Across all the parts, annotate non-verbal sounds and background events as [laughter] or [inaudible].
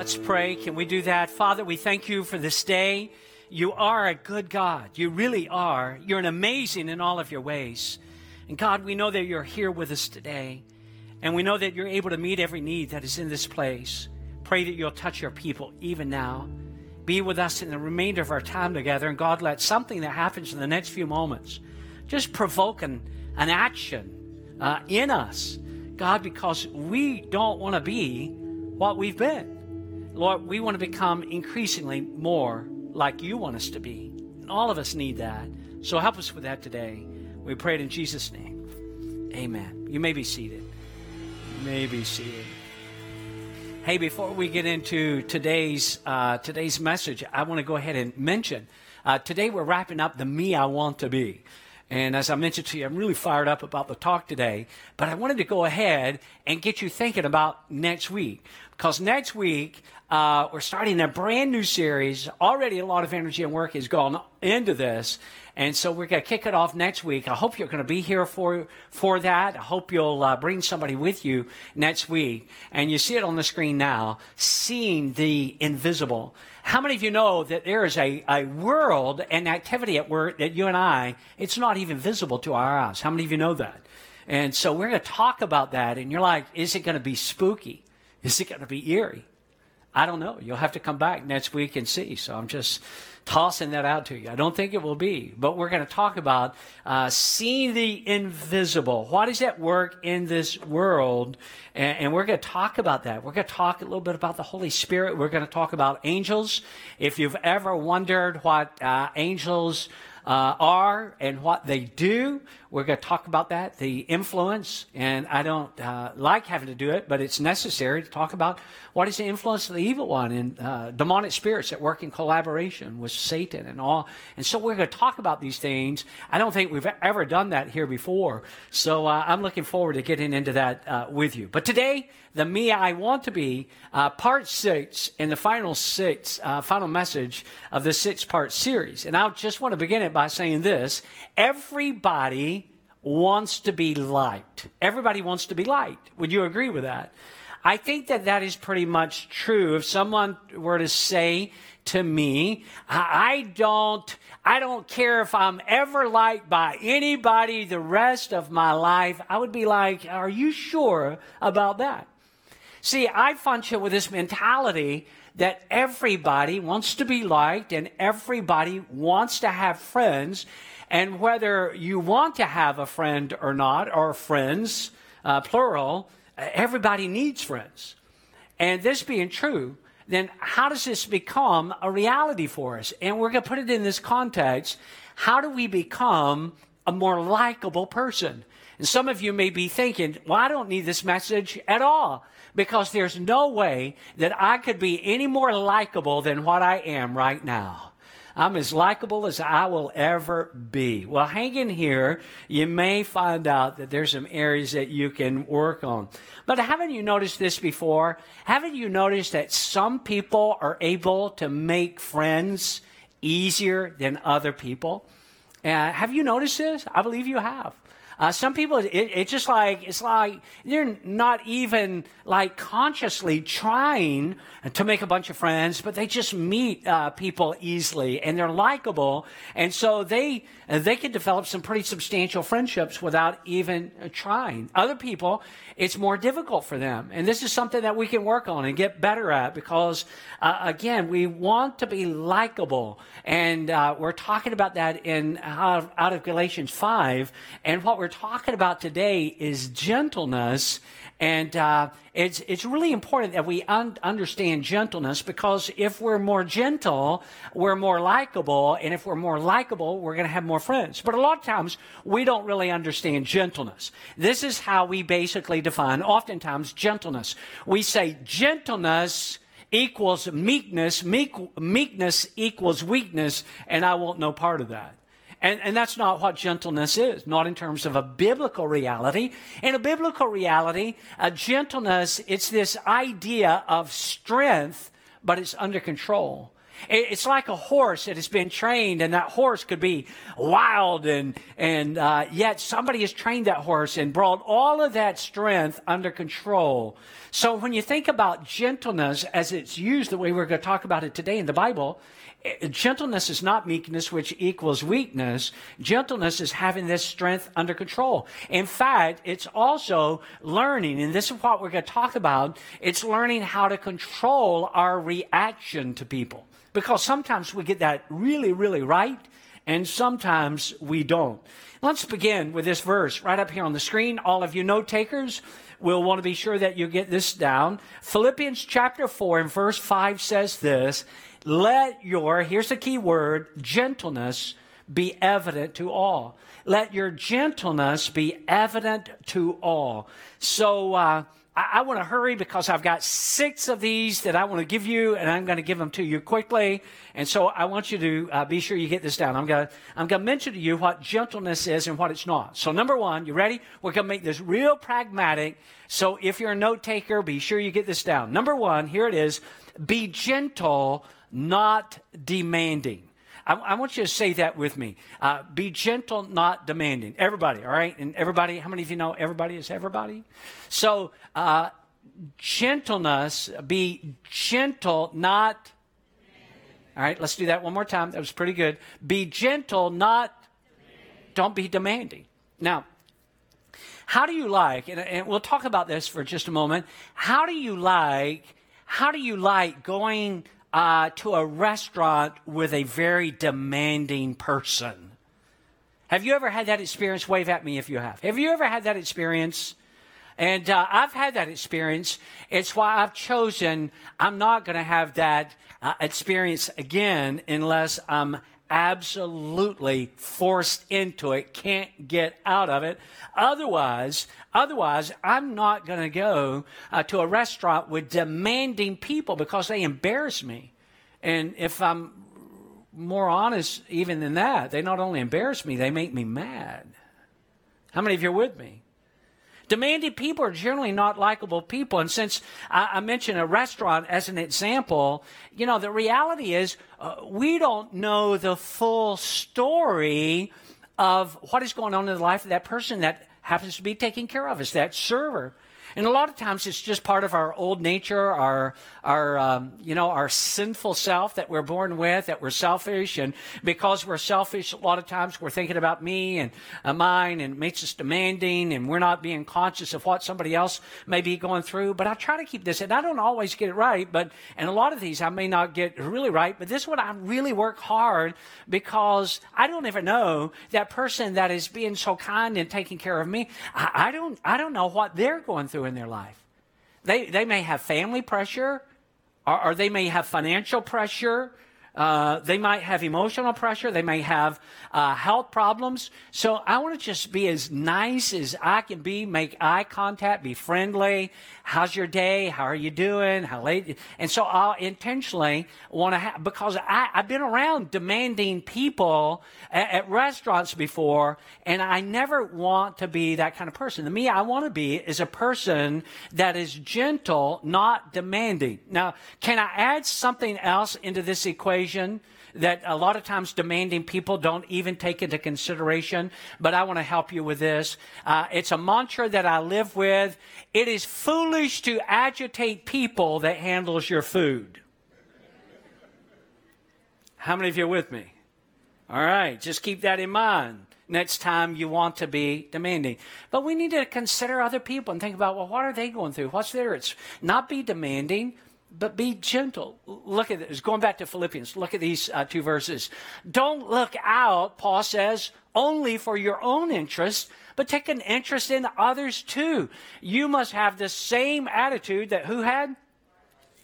Let's pray. Can we do that? Father, we thank you for this day. You are a good God. You really are. You're an amazing in all of your ways. And God, we know that you're here with us today. And we know that you're able to meet every need that is in this place. Pray that you'll touch your people even now. Be with us in the remainder of our time together. And God, let something that happens in the next few moments just provoke an, an action uh, in us. God, because we don't want to be what we've been. Lord, we want to become increasingly more like you want us to be. And all of us need that. So help us with that today. We pray it in Jesus' name. Amen. You may be seated. You may be seated. Hey, before we get into today's uh, today's message, I want to go ahead and mention uh, today we're wrapping up the me I want to be. And as I mentioned to you, I'm really fired up about the talk today. But I wanted to go ahead and get you thinking about next week. Because next week, uh, we're starting a brand new series. Already a lot of energy and work has gone into this. And so we're going to kick it off next week. I hope you're going to be here for, for that. I hope you'll uh, bring somebody with you next week. And you see it on the screen now, seeing the invisible. How many of you know that there is a, a world and activity at work that you and I, it's not even visible to our eyes? How many of you know that? And so we're going to talk about that. And you're like, is it going to be spooky? Is it going to be eerie? I don't know. You'll have to come back next week and see. So I'm just tossing that out to you. I don't think it will be, but we're going to talk about uh, seeing the invisible. Why does that work in this world? And, and we're going to talk about that. We're going to talk a little bit about the Holy Spirit. We're going to talk about angels. If you've ever wondered what uh, angels uh, are and what they do. We're going to talk about that, the influence. And I don't uh, like having to do it, but it's necessary to talk about what is the influence of the evil one and uh, demonic spirits that work in collaboration with Satan and all. And so we're going to talk about these things. I don't think we've ever done that here before. So uh, I'm looking forward to getting into that uh, with you. But today, the me I want to be, uh, part six in the final six, uh, final message of the six part series. And I just want to begin it by saying this. Everybody wants to be liked. Everybody wants to be liked. Would you agree with that? I think that that is pretty much true. If someone were to say to me, I don't, I don't care if I'm ever liked by anybody the rest of my life, I would be like, are you sure about that? See, I function with this mentality that everybody wants to be liked and everybody wants to have friends. And whether you want to have a friend or not, or friends, uh, plural, everybody needs friends. And this being true, then how does this become a reality for us? And we're going to put it in this context. How do we become a more likable person? And some of you may be thinking, well, I don't need this message at all because there's no way that I could be any more likable than what I am right now. I'm as likable as I will ever be. Well, hang in here. You may find out that there's some areas that you can work on. But haven't you noticed this before? Haven't you noticed that some people are able to make friends easier than other people? Uh, have you noticed this? I believe you have. Uh, some people, it, it's just like, it's like they're not even like consciously trying to make a bunch of friends, but they just meet uh, people easily and they're likable. And so they, they can develop some pretty substantial friendships without even trying. Other people, it's more difficult for them. And this is something that we can work on and get better at because, uh, again, we want to be likable. And uh, we're talking about that in out of, out of Galatians 5. And what we're talking about today is gentleness and uh, it's, it's really important that we un- understand gentleness because if we're more gentle, we're more likable. And if we're more likable, we're going to have more friends. But a lot of times, we don't really understand gentleness. This is how we basically define, oftentimes, gentleness. We say gentleness equals meekness, meek, meekness equals weakness, and I want no part of that. And, and that's not what gentleness is, not in terms of a biblical reality. In a biblical reality, a gentleness, it's this idea of strength, but it's under control. It's like a horse that has been trained, and that horse could be wild, and and uh, yet somebody has trained that horse and brought all of that strength under control. So when you think about gentleness as it's used the way we're going to talk about it today in the Bible, eh, gentleness is not meekness, which equals weakness. Gentleness is having this strength under control. In fact, it's also learning, and this is what we're going to talk about. It's learning how to control our reaction to people. Because sometimes we get that really, really right, and sometimes we don't. Let's begin with this verse right up here on the screen. All of you note takers, we'll want to be sure that you get this down. Philippians chapter 4 and verse 5 says this Let your, here's the key word, gentleness be evident to all. Let your gentleness be evident to all. So, uh, I, I want to hurry because I've got six of these that I want to give you, and I'm going to give them to you quickly. And so I want you to uh, be sure you get this down. I'm going to I'm going to mention to you what gentleness is and what it's not. So number one, you ready? We're going to make this real pragmatic. So if you're a note taker, be sure you get this down. Number one, here it is: be gentle, not demanding. I, I, want you to say that with me. Uh, be gentle, not demanding. Everybody, all right? And everybody, how many of you know everybody is everybody? So, uh, gentleness, be gentle, not. All right, let's do that one more time. That was pretty good. Be gentle, not. Don't be demanding. Now, how do you like, and, and we'll talk about this for just a moment. How do you like, how do you like going uh, to a restaurant with a very demanding person. Have you ever had that experience? Wave at me if you have. Have you ever had that experience? And uh, I've had that experience. It's why I've chosen I'm not going to have that uh, experience again unless I'm absolutely forced into it, can't get out of it. Otherwise, otherwise, I'm not going to go uh, to a restaurant with demanding people because they embarrass me. And if I'm more honest, even than that, they not only embarrass me, they make me mad. How many of you are with me? Demanding people are generally not likable people. And since I, I mentioned a restaurant as an example, you know, the reality is uh, we don't know the full story of what is going on in the life of that person that happens to be taking care of us, that server. And a lot of times it's just part of our old nature, our, our um, you know, our sinful self that we're born with, that we're selfish. And because we're selfish, a lot of times we're thinking about me and uh, mine and it makes us demanding and we're not being conscious of what somebody else may be going through. But I try to keep this, and I don't always get it right, but, and a lot of these I may not get really right, but this one I really work hard because I don't ever know that person that is being so kind and taking care of me. I, I don't, I don't know what they're going through through in their life. They, they may have family pressure, or, or they may have financial pressure, uh, they might have emotional pressure. They may have uh, health problems. So I want to just be as nice as I can be, make eye contact, be friendly. How's your day? How are you doing? How late? And so I'll intentionally want to have, because I, have been around demanding people at, at restaurants before, and I never want to be that kind of person. The me I want to be is a person that is gentle, not demanding. Now, can I add something else into this equation? Equation that a lot of times demanding people don't even take into consideration, but I want to help you with this. Uh, it's a mantra that I live with. It is foolish to agitate people that handles your food. How many of you are with me? All right, just keep that in mind next time you want to be demanding. But we need to consider other people and think about, well, what are they going through? What's their? It's not be demanding, but be gentle. Look at this. Going back to Philippians, look at these uh, two verses. Don't look out, Paul says, only for your own interest, but take an interest in others too. You must have the same attitude that who had?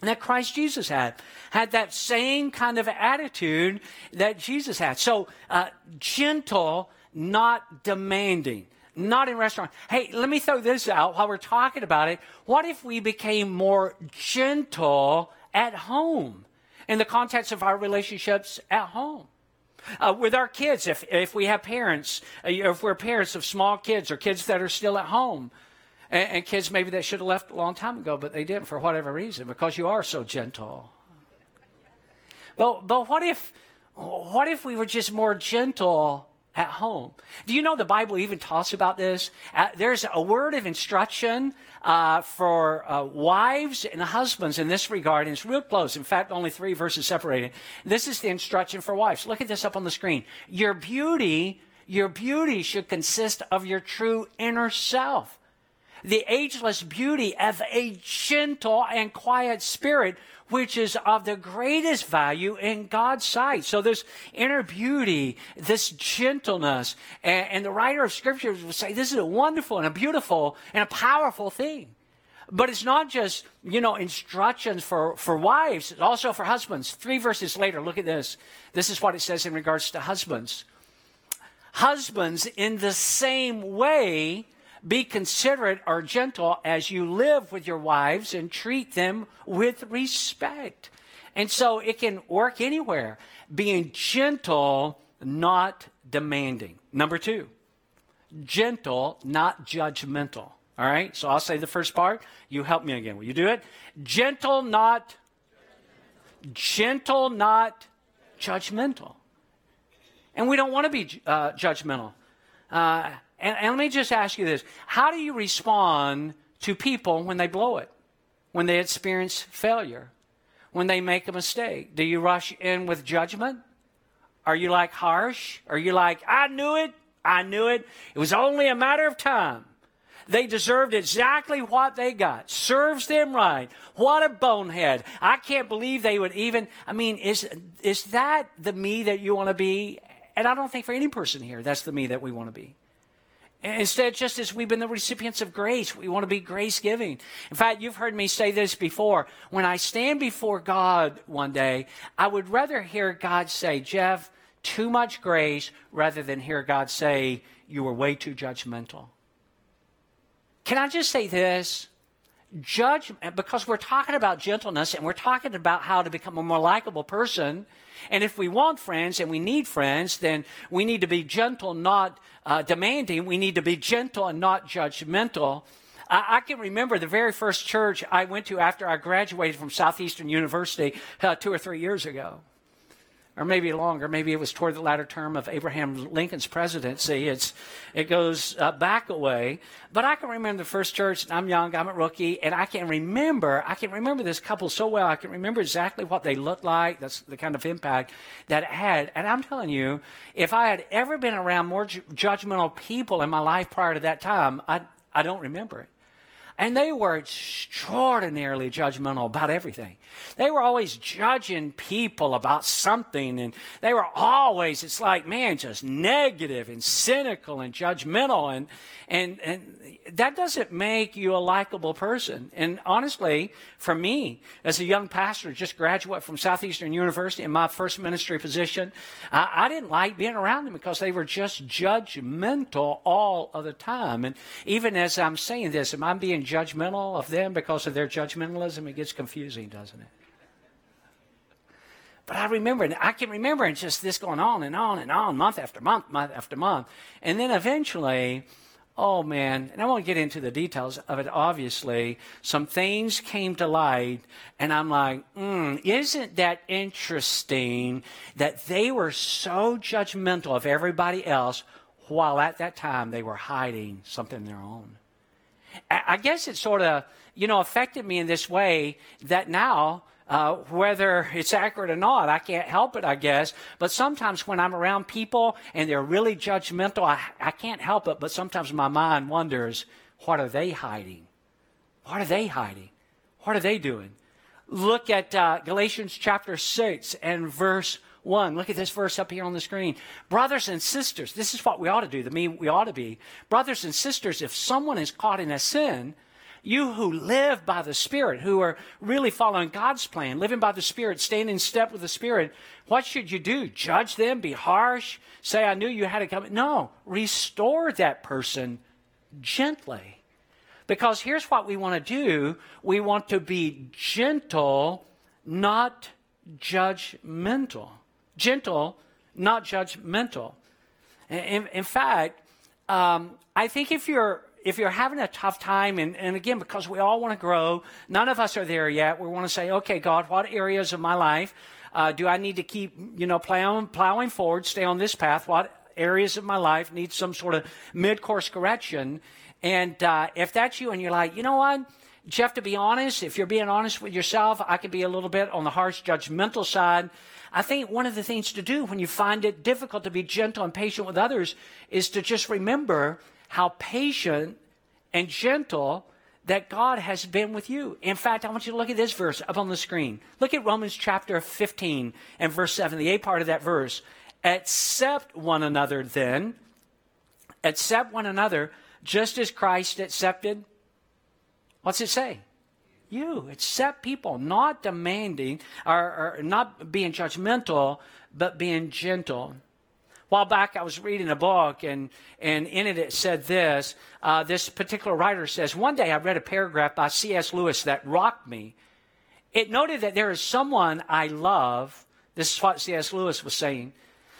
That Christ Jesus had. Had that same kind of attitude that Jesus had. So, uh, gentle, not demanding not in restaurants. Hey, let me throw this out while we're talking about it. What if we became more gentle at home in the context of our relationships at home? Uh, with our kids, if, if we have parents, uh, if we're parents of small kids or kids that are still at home, and, and kids maybe that should have left a long time ago, but they didn't for whatever reason, because you are so gentle. But, but what if what if we were just more gentle at home? Do you know the Bible even talks about this? Uh, there's a word of instruction uh, for uh, wives and husbands in this regard, and it's real close. In fact, only three verses separated. This is the instruction for wives. Look at this up on the screen. Your beauty, your beauty should consist of your true inner self. The ageless beauty of a gentle and quiet spirit which is of the greatest value in God's sight. So this inner beauty, this gentleness, and, and the writer of scriptures would say this is a wonderful and a beautiful and a powerful thing. But it's not just, you know, instructions for, for wives, it's also for husbands. Three verses later, look at this. This is what it says in regards to husbands. Husbands, in the same way, be considerate or gentle as you live with your wives and treat them with respect. And so it can work anywhere. Being gentle, not demanding. Number two, gentle, not judgmental. All right, so I'll say the first part. You help me again. Will you do it? Gentle, not gentle, not judgmental. And we don't want to be uh, judgmental. Uh, and, and let me just ask you this How do you respond to people when they blow it, when they experience failure, when they make a mistake? Do you rush in with judgment? Are you like harsh? Are you like, I knew it, I knew it, it was only a matter of time? They deserved exactly what they got. Serves them right. What a bonehead. I can't believe they would even, I mean, is, is that the me that you want to be? And I don't think for any person here, that's the me that we want to be. Instead, just as we've been the recipients of grace, we want to be grace giving. In fact, you've heard me say this before. When I stand before God one day, I would rather hear God say, Jeff, too much grace, rather than hear God say, you were way too judgmental. Can I just say this? Judge, because we're talking about gentleness and we're talking about how to become a more likable person. And if we want friends and we need friends, then we need to be gentle, not uh, demanding. We need to be gentle and not judgmental. I, I, can remember the very first church I went to after I graduated from Southeastern University uh, two or three years ago or maybe longer. Maybe it was toward the latter term of Abraham Lincoln's presidency. It's, it goes uh, back away. But I can remember the first church, and I'm young, I'm a rookie, and I can remember, I can remember this couple so well. I can remember exactly what they looked like. That's the kind of impact that it had. And I'm telling you, if I had ever been around more ju- judgmental people in my life prior to that time, I, I don't remember it. And they were extraordinarily judgmental about everything. They were always judging people about something, and they were always, it's like, man, just negative and cynical and judgmental. And, and, and that doesn't make you a likable person. And honestly, for me, as a young pastor, just graduate from Southeastern University in my first ministry position, I, I didn't like being around them because they were just judgmental all of the time. And even as I'm saying this, am I being judgmental of them because of their judgmentalism? It gets confusing, doesn't it? But I remember, I can remember just this going on and on and on, month after month, month after month. And then eventually, Oh man, and I won't get into the details of it, obviously. Some things came to light, and I'm like, mm, isn't that interesting that they were so judgmental of everybody else while at that time they were hiding something their own? I guess it sort of, you know, affected me in this way that now uh, whether it's accurate or not, I can't help it, I guess. But sometimes when I'm around people and they're really judgmental, I, I can't help it. But sometimes my mind wonders, what are they hiding? What are they hiding? What are they doing? Look at uh, Galatians chapter 6 and verse 1. Look at this verse up here on the screen. Brothers and sisters, this is what we ought to do, the me we ought to be. Brothers and sisters, if someone is caught in a sin, you who live by the Spirit, who are really following God's plan, living by the Spirit, staying in step with the Spirit, what should you do? Judge them? Be harsh? Say, I knew you had to come? No, restore that person gently. Because here's what we want to do we want to be gentle, not judgmental. Gentle, not judgmental. In, in fact, um, I think if you're if you're having a tough time, and, and again, because we all want to grow, none of us are there yet. We want to say, okay, God, what areas of my life uh, do I need to keep, you know, plowing, plowing forward, stay on this path? What areas of my life need some sort of mid course correction? And uh, if that's you and you're like, you know what? Jeff, to be honest, if you're being honest with yourself, I could be a little bit on the harsh, judgmental side. I think one of the things to do when you find it difficult to be gentle and patient with others is to just remember how patient and gentle that God has been with you. In fact, I want you to look at this verse up on the screen. Look at Romans chapter 15 and verse 7, the A part of that verse. Accept one another then, accept one another just as Christ accepted. What's it say? You accept people, not demanding or, or not being judgmental, but being gentle while back I was reading a book, and, and in it it said this. Uh, this particular writer says, One day I read a paragraph by C.S. Lewis that rocked me. It noted that there is someone I love. This is what C.S. Lewis was saying.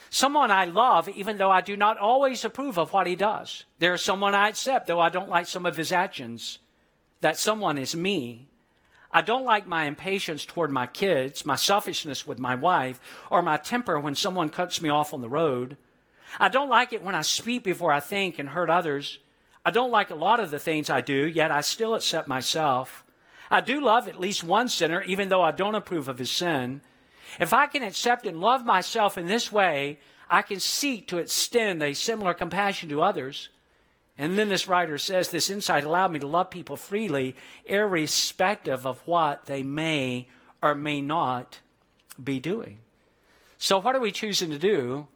Someone I love, even though I do not always approve of what he does. There is someone I accept, though I don't like some of his actions. That someone is me. I don't like my impatience toward my kids, my selfishness with my wife, or my temper when someone cuts me off on the road. I don't like it when I speak before I think and hurt others. I don't like a lot of the things I do, yet I still accept myself. I do love at least one sinner, even though I don't approve of his sin. If I can accept and love myself in this way, I can seek to extend a similar compassion to others. And then this writer says this insight allowed me to love people freely, irrespective of what they may or may not be doing. So, what are we choosing to do?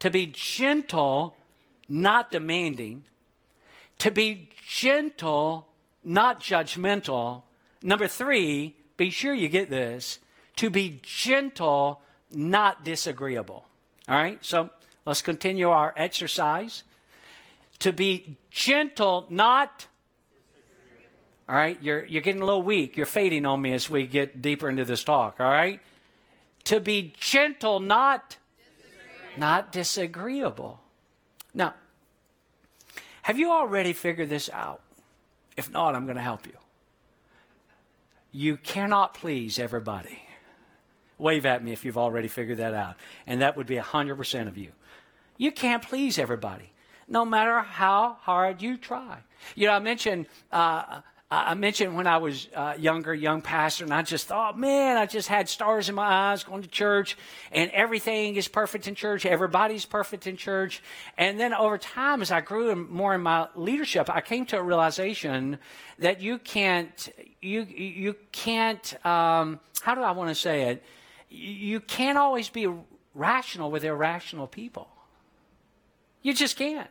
To be gentle, not demanding. To be gentle, not judgmental. Number three, be sure you get this to be gentle, not disagreeable. All right, so let's continue our exercise to be gentle, not. All right, you're, you're getting a little weak. You're fading on me as we get deeper into this talk, all right? To be gentle, not not disagreeable. Now, have you already figured this out? If not, I'm going to help you. You cannot please everybody. Wave at me if you've already figured that out. And that would be 100% of you. You can't please everybody no matter how hard you try. You know, I mentioned. Uh, I mentioned when I was uh, younger, young pastor, and I just thought, man, I just had stars in my eyes going to church, and everything is perfect in church. Everybody's perfect in church. And then over time, as I grew in, more in my leadership, I came to a realization that you can't, you you can't. Um, how do I want to say it? You can't always be rational with irrational people. You just can't.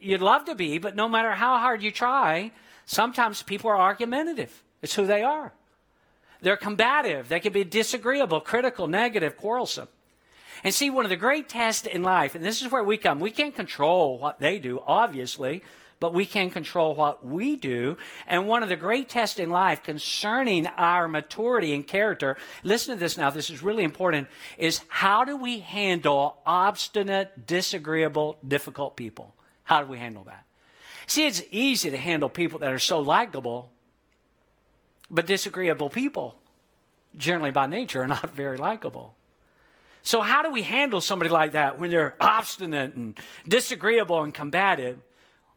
You'd love to be, but no matter how hard you try, sometimes people are argumentative. It's who they are. They're combative. They can be disagreeable, critical, negative, quarrelsome. And see, one of the great tests in life, and this is where we come, we can't control what they do, obviously, but we can control what we do. And one of the great tests in life concerning our maturity and character, listen to this now, this is really important, is how do we handle obstinate, disagreeable, difficult people? How do we handle that? See, it's easy to handle people that are so likable, but disagreeable people, generally by nature, are not [laughs] very likable. So, how do we handle somebody like that when they're [laughs] obstinate and disagreeable and combative?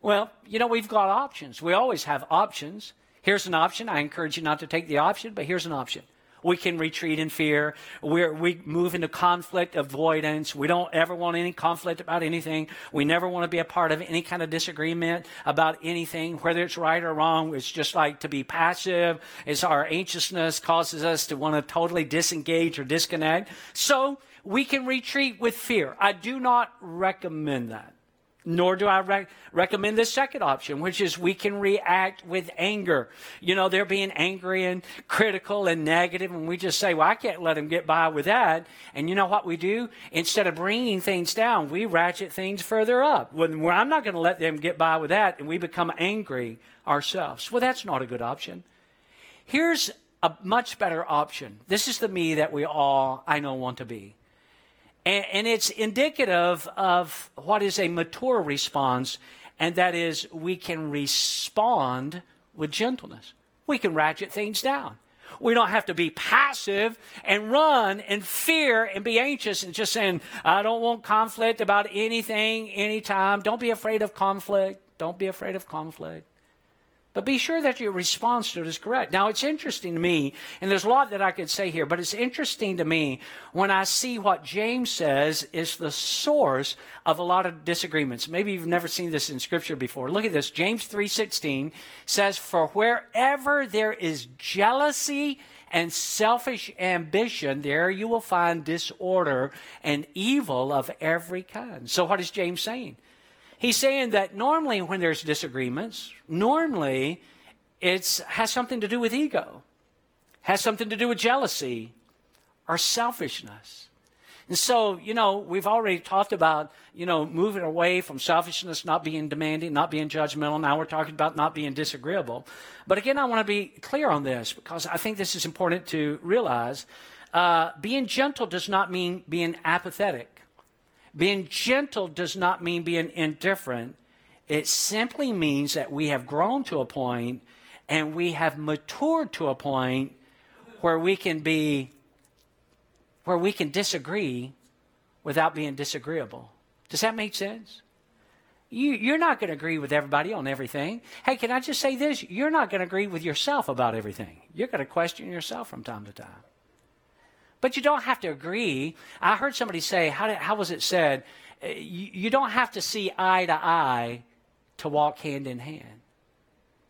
Well, you know, we've got options. We always have options. Here's an option. I encourage you not to take the option, but here's an option we can retreat in fear. We're, we move into conflict avoidance. We don't ever want any conflict about anything. We never want to be a part of any kind of disagreement about anything, whether it's right or wrong. It's just like to be passive. It's our anxiousness causes us to want to totally disengage or disconnect. So we can retreat with fear. I do not recommend that. Nor do I re- recommend the second option, which is we can react with anger. You know, they're being angry and critical and negative, and we just say, well, I can't let them get by with that. And you know what we do? Instead of bringing things down, we ratchet things further up. When I'm not going to let them get by with that, and we become angry ourselves. Well, that's not a good option. Here's a much better option. This is the me that we all, I know, want to be. And, and it's indicative of what is a mature response and that is we can respond with gentleness. We can ratchet things down. We don't have to be passive and run and fear and be anxious and just saying, I don't want conflict about anything, anytime. Don't be afraid of conflict. Don't be afraid of conflict. But be sure that your response to it is correct. Now, it's interesting to me, and there's a lot that I could say here, but it's interesting to me when I see what James says is the source of a lot of disagreements. Maybe you've never seen this in Scripture before. Look at this. James 3.16 says, For wherever there is jealousy and selfish ambition, there you will find disorder and evil of every kind. So what is James saying? He's saying that normally when there's disagreements, normally it has something to do with ego, has something to do with jealousy or selfishness. And so, you know, we've already talked about, you know, moving away from selfishness, not being demanding, not being judgmental. Now we're talking about not being disagreeable. But again, I want to be clear on this because I think this is important to realize. Uh, being gentle does not mean being apathetic. Being gentle does not mean being indifferent. It simply means that we have grown to a point and we have matured to a point where we can be where we can disagree without being disagreeable. Does that make sense? You, you're not going to agree with everybody on everything. Hey, can I just say this? You're not going to agree with yourself about everything. You're going to question yourself from time to time. But you don't have to agree. I heard somebody say, how, did, how was it said? Uh, you, you don't have to see eye to eye to walk hand in hand.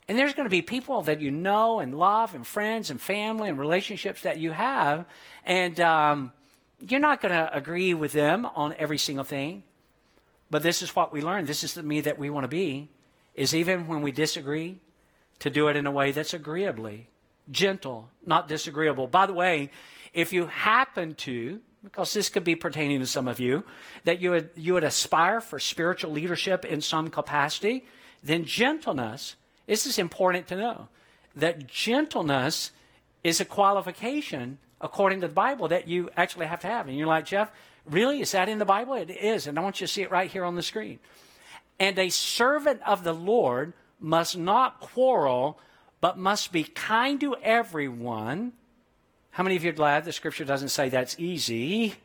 And there's going to be people that you know and love, and friends and family and relationships that you have, and um, you're not going to agree with them on every single thing. But this is what we learn. This is the me that we want to be. Is even when we disagree, to do it in a way that's agreeably gentle, not disagreeable. By the way, if you happen to, because this could be pertaining to some of you, that you would, you would aspire for spiritual leadership in some capacity, then gentleness, this is important to know, that gentleness is a qualification according to the Bible that you actually have to have. And you're like, Jeff, really? Is that in the Bible? It is. And I want you to see it right here on the screen. And a servant of the Lord must not quarrel, but must be kind to everyone how many of you are glad the scripture doesn't say that's easy?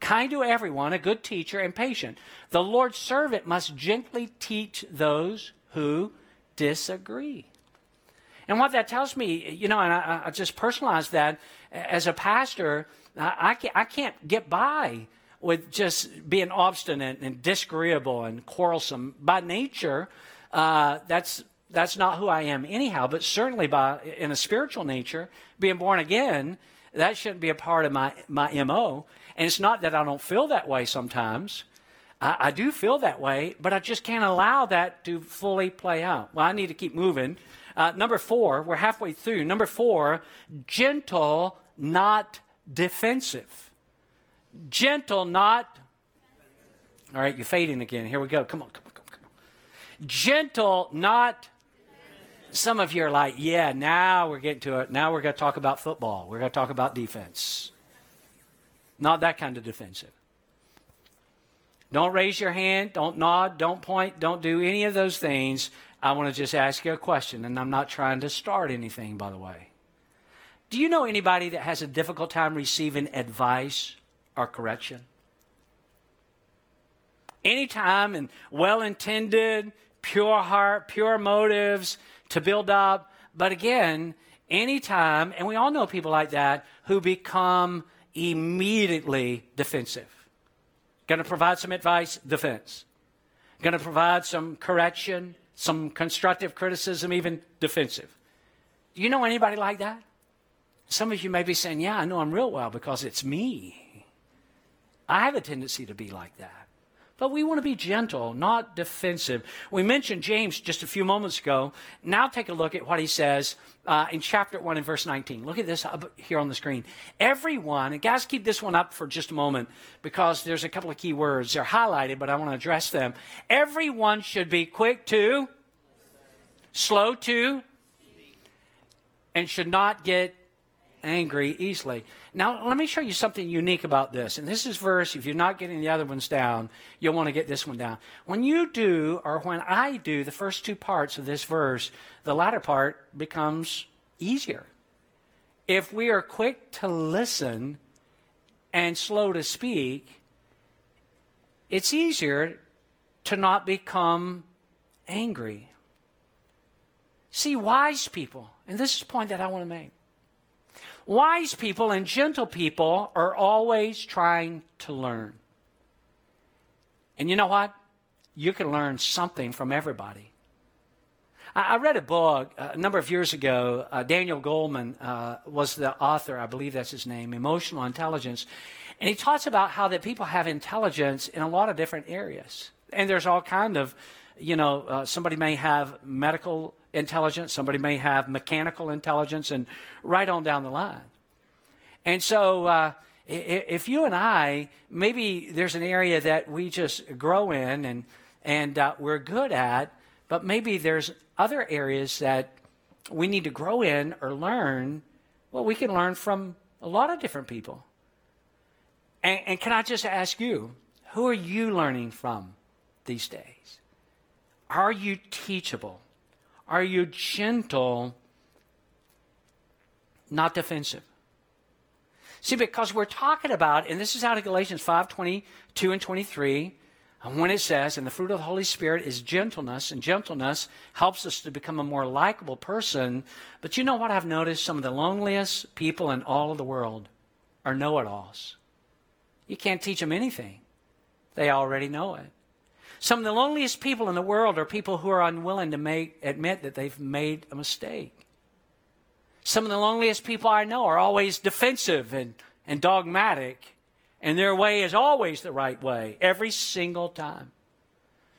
Kind to everyone, a good teacher, and patient. The Lord's servant must gently teach those who disagree. And what that tells me, you know, and I, I just personalize that as a pastor, I, I can't get by with just being obstinate and disagreeable and quarrelsome. By nature, uh, that's that's not who I am anyhow, but certainly by in a spiritual nature, being born again, that shouldn't be a part of my, my MO. And it's not that I don't feel that way sometimes. I, I do feel that way, but I just can't allow that to fully play out. Well, I need to keep moving. Uh, number four, we're halfway through. Number four, gentle, not defensive. Gentle, not. All right, you're fading again. Here we go. Come on, come on, come on, come on. Gentle, not some of you are like, yeah, now we're getting to it. Now we're going to talk about football. We're going to talk about defense. Not that kind of defensive. Don't raise your hand. Don't nod. Don't point. Don't do any of those things. I want to just ask you a question, and I'm not trying to start anything, by the way. Do you know anybody that has a difficult time receiving advice or correction? Anytime and well intended, pure heart, pure motives, to build up. But again, anytime, and we all know people like that who become immediately defensive. Going to provide some advice, defense. Going to provide some correction, some constructive criticism, even defensive. Do you know anybody like that? Some of you may be saying, Yeah, I know I'm real well because it's me. I have a tendency to be like that. But we want to be gentle, not defensive. We mentioned James just a few moments ago. Now take a look at what he says uh, in chapter 1 and verse 19. Look at this up here on the screen. Everyone, and guys, keep this one up for just a moment because there's a couple of key words. They're highlighted, but I want to address them. Everyone should be quick to, slow to, and should not get angry easily. Now, let me show you something unique about this. And this is verse, if you're not getting the other ones down, you'll want to get this one down. When you do, or when I do, the first two parts of this verse, the latter part becomes easier. If we are quick to listen and slow to speak, it's easier to not become angry. See, wise people, and this is a point that I want to make. Wise people and gentle people are always trying to learn. And you know what? You can learn something from everybody. I, read a book a number of years ago. Uh, Daniel Goleman uh, was the author, I believe that's his name, Emotional Intelligence. And he talks about how that people have intelligence in a lot of different areas. And there's all kind of, you know, uh, somebody may have medical intelligence, somebody may have mechanical intelligence, and right on down the line. And so, uh, if you and I, maybe there's an area that we just grow in and, and uh, we're good at, but maybe there's other areas that we need to grow in or learn. Well, we can learn from a lot of different people. And, and can I just ask you, who are you learning from these days? Are you teachable? Are you gentle, not defensive? See, because we're talking about, and this is out of Galatians 5 22 and 23, when it says, and the fruit of the Holy Spirit is gentleness, and gentleness helps us to become a more likable person. But you know what I've noticed? Some of the loneliest people in all of the world are know it alls. You can't teach them anything, they already know it. Some of the loneliest people in the world are people who are unwilling to make, admit that they've made a mistake. Some of the loneliest people I know are always defensive and, and dogmatic, and their way is always the right way, every single time.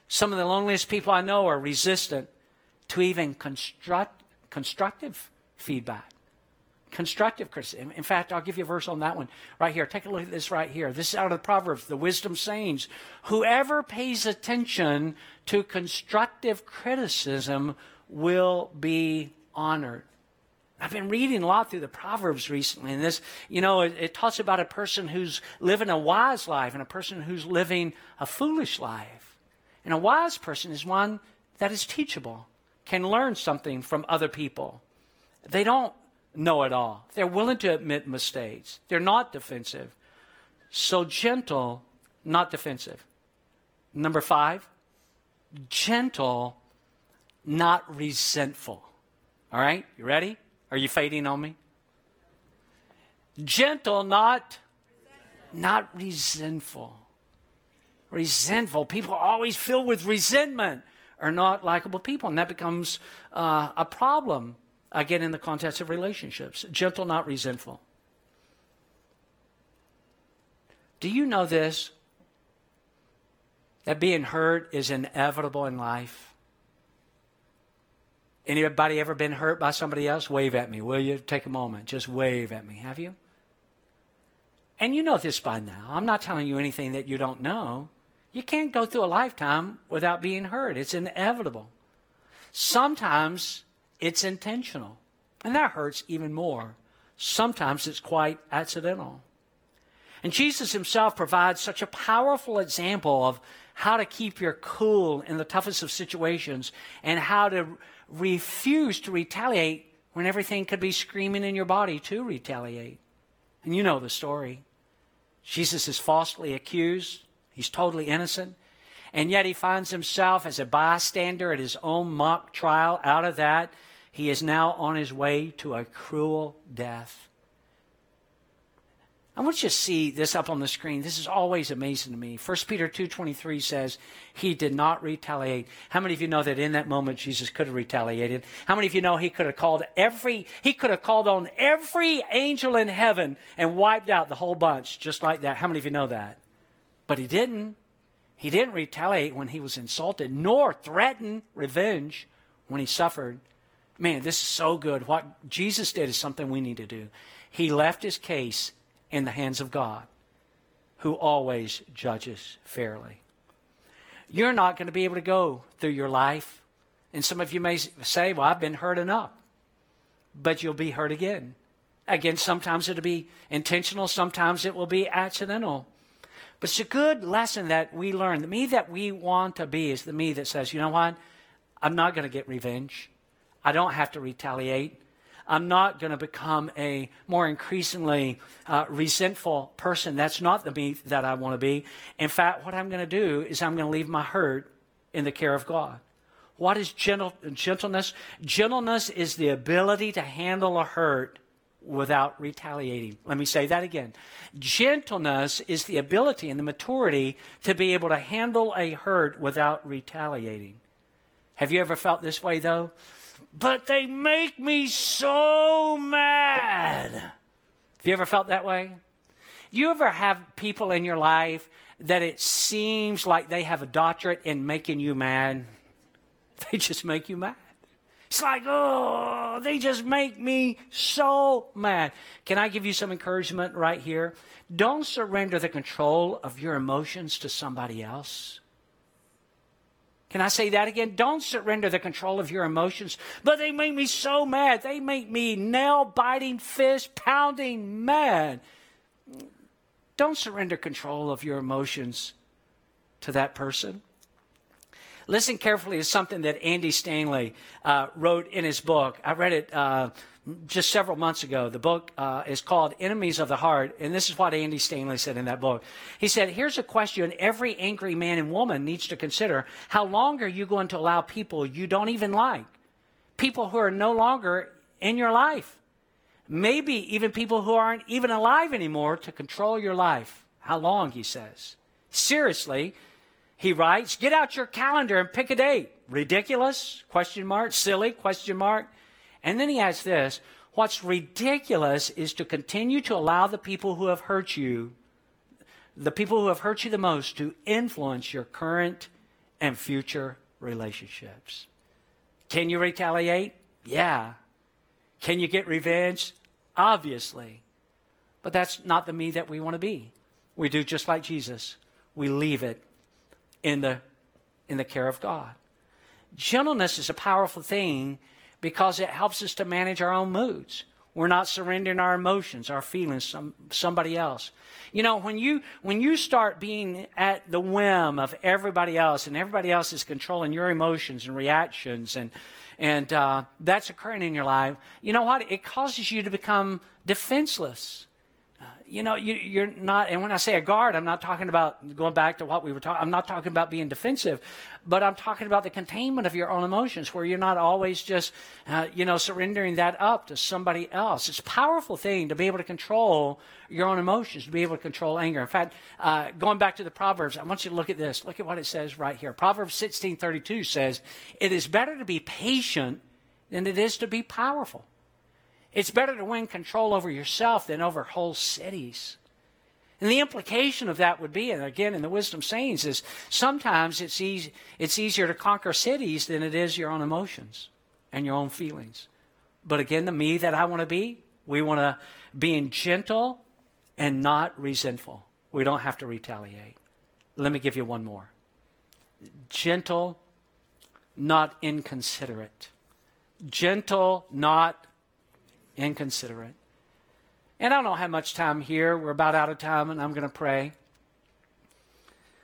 Some of the loneliest people I know are resistant to even construct, constructive feedback constructive criticism. In fact, I'll give you a verse on that one right here. Take a look at this right here. This is out of the Proverbs, the wisdom sayings. Whoever pays attention to constructive criticism will be honored. I've been reading a lot through the Proverbs recently, and this, you know, it, it talks about a person who's living a wise life and a person who's living a foolish life. And a wise person is one that is teachable, can learn something from other people. They don't know it all. They're willing to admit mistakes. They're not defensive. So gentle, not defensive. Number five, gentle, not resentful. All right, you ready? Are you fading on me? Gentle, not not resentful. Resentful. People always filled with resentment are not likable people, and that becomes uh, a problem Again, in the context of relationships, gentle, not resentful. Do you know this? That being hurt is inevitable in life. Anybody ever been hurt by somebody else? Wave at me, will you? Take a moment. Just wave at me. Have you? And you know this by now. I'm not telling you anything that you don't know. You can't go through a lifetime without being hurt. It's inevitable. Sometimes it's intentional. And that hurts even more. Sometimes it's quite accidental. And Jesus himself provides such a powerful example of how to keep your cool in the toughest of situations and how to refuse to retaliate when everything could be screaming in your body to retaliate. And you know the story. Jesus is falsely accused. He's totally innocent. And yet he finds himself as a bystander at his own mock trial. Out of that, he is now on his way to a cruel death. I want you to see this up on the screen. This is always amazing to me. 1 Peter 2.23 says, he did not retaliate. How many of you know that in that moment Jesus could have retaliated? How many of you know he could have called every, he could have called on every angel in heaven and wiped out the whole bunch just like that? How many of you know that? But he didn't. He didn't retaliate when he was insulted, nor threaten revenge when he suffered. Man, this is so good. What Jesus did is something we need to do. He left his case in the hands of God, who always judges fairly. You're not going to be able to go through your life. And some of you may say, Well, I've been hurt enough. But you'll be hurt again. Again, sometimes it'll be intentional, sometimes it will be accidental. But it's a good lesson that we learn. The me that we want to be is the me that says, you know what? I'm not going to get revenge. I don't have to retaliate. I'm not going to become a more increasingly uh, resentful person. That's not the me that I want to be. In fact, what I'm going to do is I'm going to leave my hurt in the care of God. What is gentle, gentleness? Gentleness is the ability to handle a hurt without retaliating. Let me say that again. Gentleness is the ability and the maturity to be able to handle a hurt without retaliating. Have you ever felt this way, though? But they make me so mad. Have you ever felt that way? You ever have people in your life that it seems like they have a doctorate in making you mad? [laughs] They just make you mad. It's like, oh, they just make me so mad. Can I give you some encouragement right here? Don't surrender the control of your emotions to somebody else. Can I say that again? Don't surrender the control of your emotions. But they make me so mad. They make me nail biting, fist pounding mad. Don't surrender control of your emotions to that person. Listen carefully to something that Andy Stanley uh, wrote in his book. I read it uh, just several months ago. The book uh, is called Enemies of the Heart, and this is what Andy Stanley said in that book. He said, Here's a question every angry man and woman needs to consider. How long are you going to allow people you don't even like? People who are no longer in your life. Maybe even people who aren't even alive anymore to control your life. How long, he says. Seriously, he writes, get out your calendar and pick a date. Ridiculous? Question mark. Silly? Question mark. And then he adds this What's ridiculous is to continue to allow the people who have hurt you, the people who have hurt you the most, to influence your current and future relationships. Can you retaliate? Yeah. Can you get revenge? Obviously. But that's not the me that we want to be. We do just like Jesus. We leave it in the, in the care of God. Gentleness is a powerful thing because it helps us to manage our own moods. We're not surrendering our emotions, our feelings, some, somebody else. You know, when you when you start being at the whim of everybody else, and everybody else is controlling your emotions and reactions, and and uh, that's occurring in your life, you know what? It causes you to become defenseless you know, you, are not, and when I say a guard, I'm not talking about going back to what we were talking, I'm not talking about being defensive, but I'm talking about the containment of your own emotions where you're not always just, uh, you know, surrendering that up to somebody else. It's a powerful thing to be able to control your own emotions, to be able to control anger. In fact, uh, going back to the Proverbs, I want you to look at this. Look at what it says right here. Proverbs 16:32 says, "It is better to be patient than it is to be powerful." It's better to win control over yourself than over whole cities. And the implication of that would be, and again in the wisdom sayings, is sometimes it's, easy, it's easier to conquer cities than it is your own emotions and your own feelings. But again, the me that I want to be, we want to be gentle and not resentful. We don't have to retaliate. Let me give you one more gentle, not inconsiderate. Gentle, not inconsiderate. And I don't have much time here. We're about out of time, and I'm going to pray.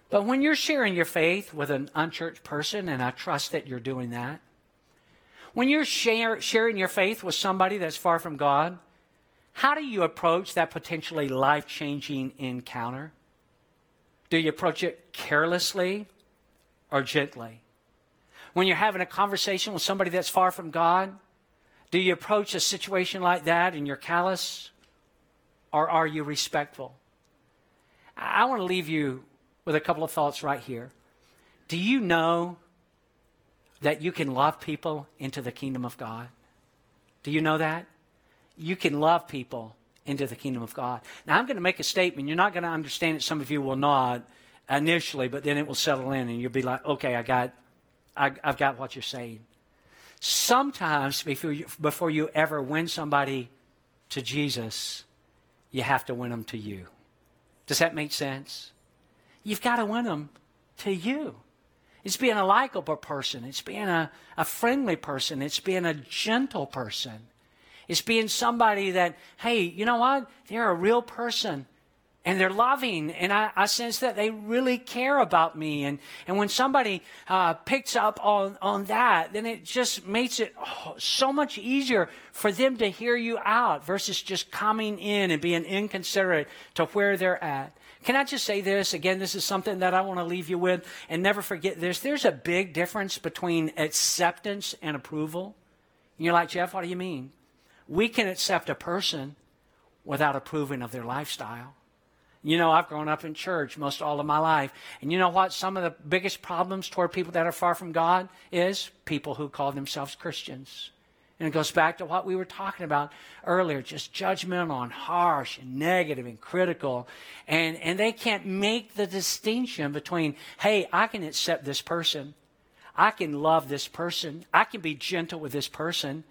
But when you're sharing your faith with an unchurched person, and I trust that you're doing that, when you're share, sharing your faith with somebody that's far from God, how do you approach that potentially life changing encounter? Do you approach it carelessly or gently? When you're having a conversation with somebody that's far from God, do you approach a situation like that and you're callous? Or are you respectful? I want to leave you with a couple of thoughts right here. Do you know that you can love people into the kingdom of God? Do you know that? You can love people into the kingdom of God. Now, I'm going to make a statement. You're not going to understand it. Some of you will nod initially, but then it will settle in and you'll be like, okay, I got, I, I've got what you're saying. Sometimes before you, before you ever win somebody to Jesus, you have to win them to you. Does that make sense? You've got to win them to you. It's being a likable person. It's being a, a friendly person. It's being a gentle person. It's being somebody that, hey, you know what? They're a real person and they're loving. And I, I, sense that they really care about me. And, and when somebody uh, picks up on, on that then it just makes it oh, so much easier for them to hear you out versus just coming in and being inconsiderate to where they're at. Can i just say this? Again this is something that i want to leave you with and never forget this. There's a big difference between acceptance and approval. And you're like jeff what do you mean? We can accept a person without approving of their lifestyle you know, I've grown up in church most all of my life. And you know what? Some of the biggest problems toward people that are far from God is people who call themselves Christians. And it goes back to what we were talking about earlier, just judgmental and harsh and negative and critical. And, and they can't make the distinction between, hey, I can accept this person. I can love this person. I can be gentle with this person.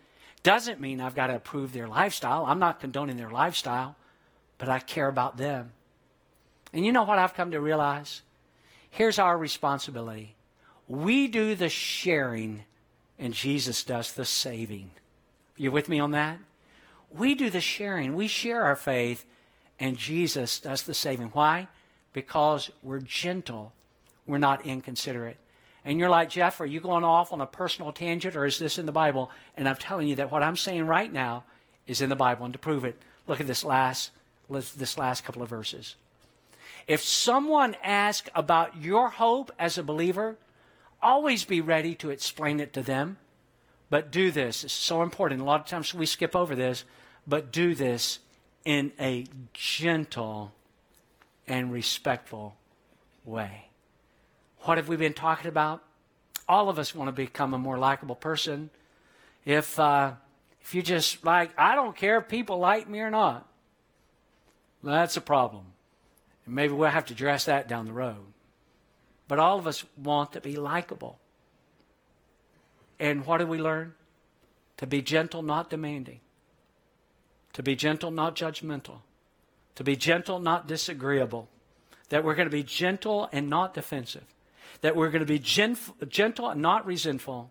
Doesn't mean I've got to approve their lifestyle. I'm not condoning their lifestyle, but I care about them. And you know what I've come to realize? Here's our responsibility we do the sharing, and Jesus does the saving. You with me on that? We do the sharing. We share our faith, and Jesus does the saving. Why? Because we're gentle, we're not inconsiderate. And you're like, Jeff, are you going off on a personal tangent or is this in the Bible? And I'm telling you that what I'm saying right now is in the Bible. And to prove it, look at this last, this last couple of verses. If someone asks about your hope as a believer, always be ready to explain it to them. But do this. It's so important. A lot of times we skip over this, but do this in a gentle and respectful way. What have we been talking about? All of us want to become a more likable person. If uh, if you just like, I don't care if people like me or not, that's a problem. And maybe we'll have to address that down the road. But all of us want to be likable. And what do we learn? To be gentle, not demanding. To be gentle, not judgmental. To be gentle, not disagreeable. That we're going to be gentle and not defensive. That we're going to be gentle and not resentful.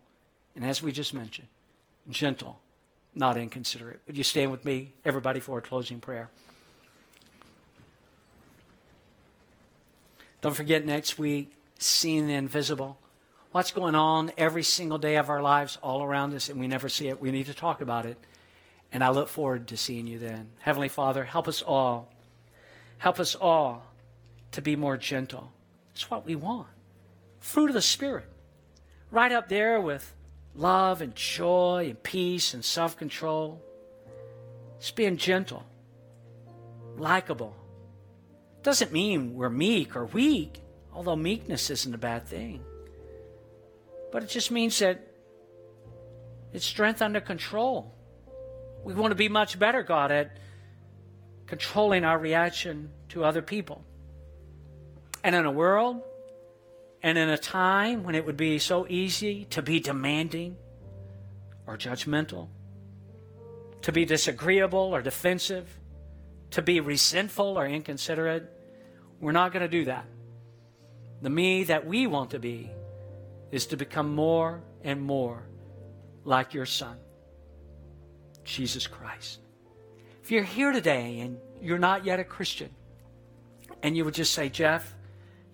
And as we just mentioned, gentle, not inconsiderate. Would you stand with me, everybody, for a closing prayer? Don't forget next week, seeing the invisible. What's going on every single day of our lives all around us, and we never see it. We need to talk about it. And I look forward to seeing you then. Heavenly Father, help us all. Help us all to be more gentle. It's what we want. Fruit of the Spirit. Right up there with love and joy and peace and self control. It's being gentle, likable, doesn't mean we're meek or weak, although meekness isn't a bad thing. But it just means that it's strength under control. We want to be much better, God, at controlling our reaction to other people. And in a world and in a time when it would be so easy to be demanding or judgmental, to be disagreeable or defensive, to be resentful or inconsiderate, we're not going to do that. The me that we want to be is to become more and more like your Son, Jesus Christ. If you're here today and you're not yet a Christian, and you would just say, Jeff,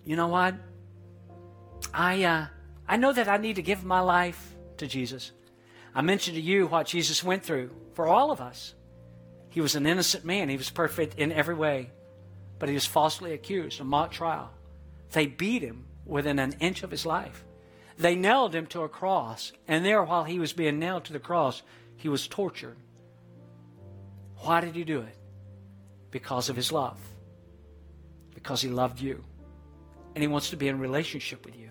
you know what? I, uh, I know that I need to give my life to Jesus. I mentioned to you what Jesus went through for all of us. He was an innocent man, he was perfect in every way but he was falsely accused, a mock trial. They beat him within an inch of his life. They nailed him to a cross, and there, while he was being nailed to the cross, he was tortured. Why did he do it? Because of his love. Because he loved you. And he wants to be in relationship with you.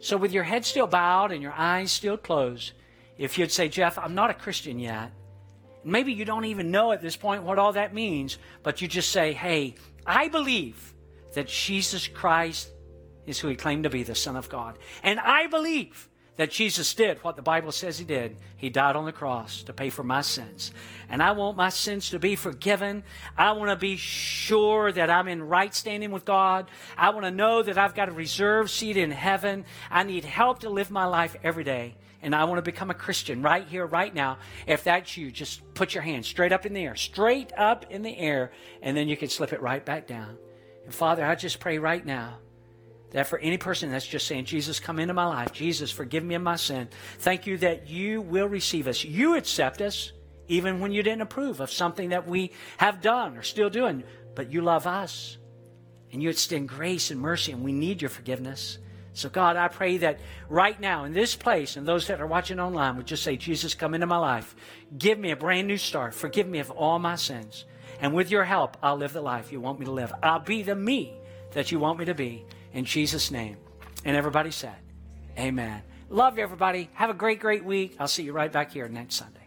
So, with your head still bowed and your eyes still closed, if you'd say, Jeff, I'm not a Christian yet, maybe you don't even know at this point what all that means, but you just say, hey, I believe that Jesus Christ is who he claimed to be, the Son of God. And I believe that Jesus did what the Bible says he did. He died on the cross to pay for my sins. And I want my sins to be forgiven. I want to be sure that I'm in right standing with God. I want to know that I've got a reserved seat in heaven. I need help to live my life every day. And I want to become a Christian right here, right now. If that's you, just put your hand straight up in the air, straight up in the air, and then you can slip it right back down. And Father, I just pray right now that for any person that's just saying, Jesus, come into my life, Jesus, forgive me of my sin, thank you that you will receive us. You accept us even when you didn't approve of something that we have done or still doing, but you love us. And you extend grace and mercy, and we need your forgiveness. So, God, I pray that right now in this place, and those that are watching online would just say, Jesus, come into my life. Give me a brand new start. Forgive me of all my sins. And with your help, I'll live the life you want me to live. I'll be the me that you want me to be. In Jesus' name. And everybody said, Amen. Love you, everybody. Have a great, great week. I'll see you right back here next Sunday.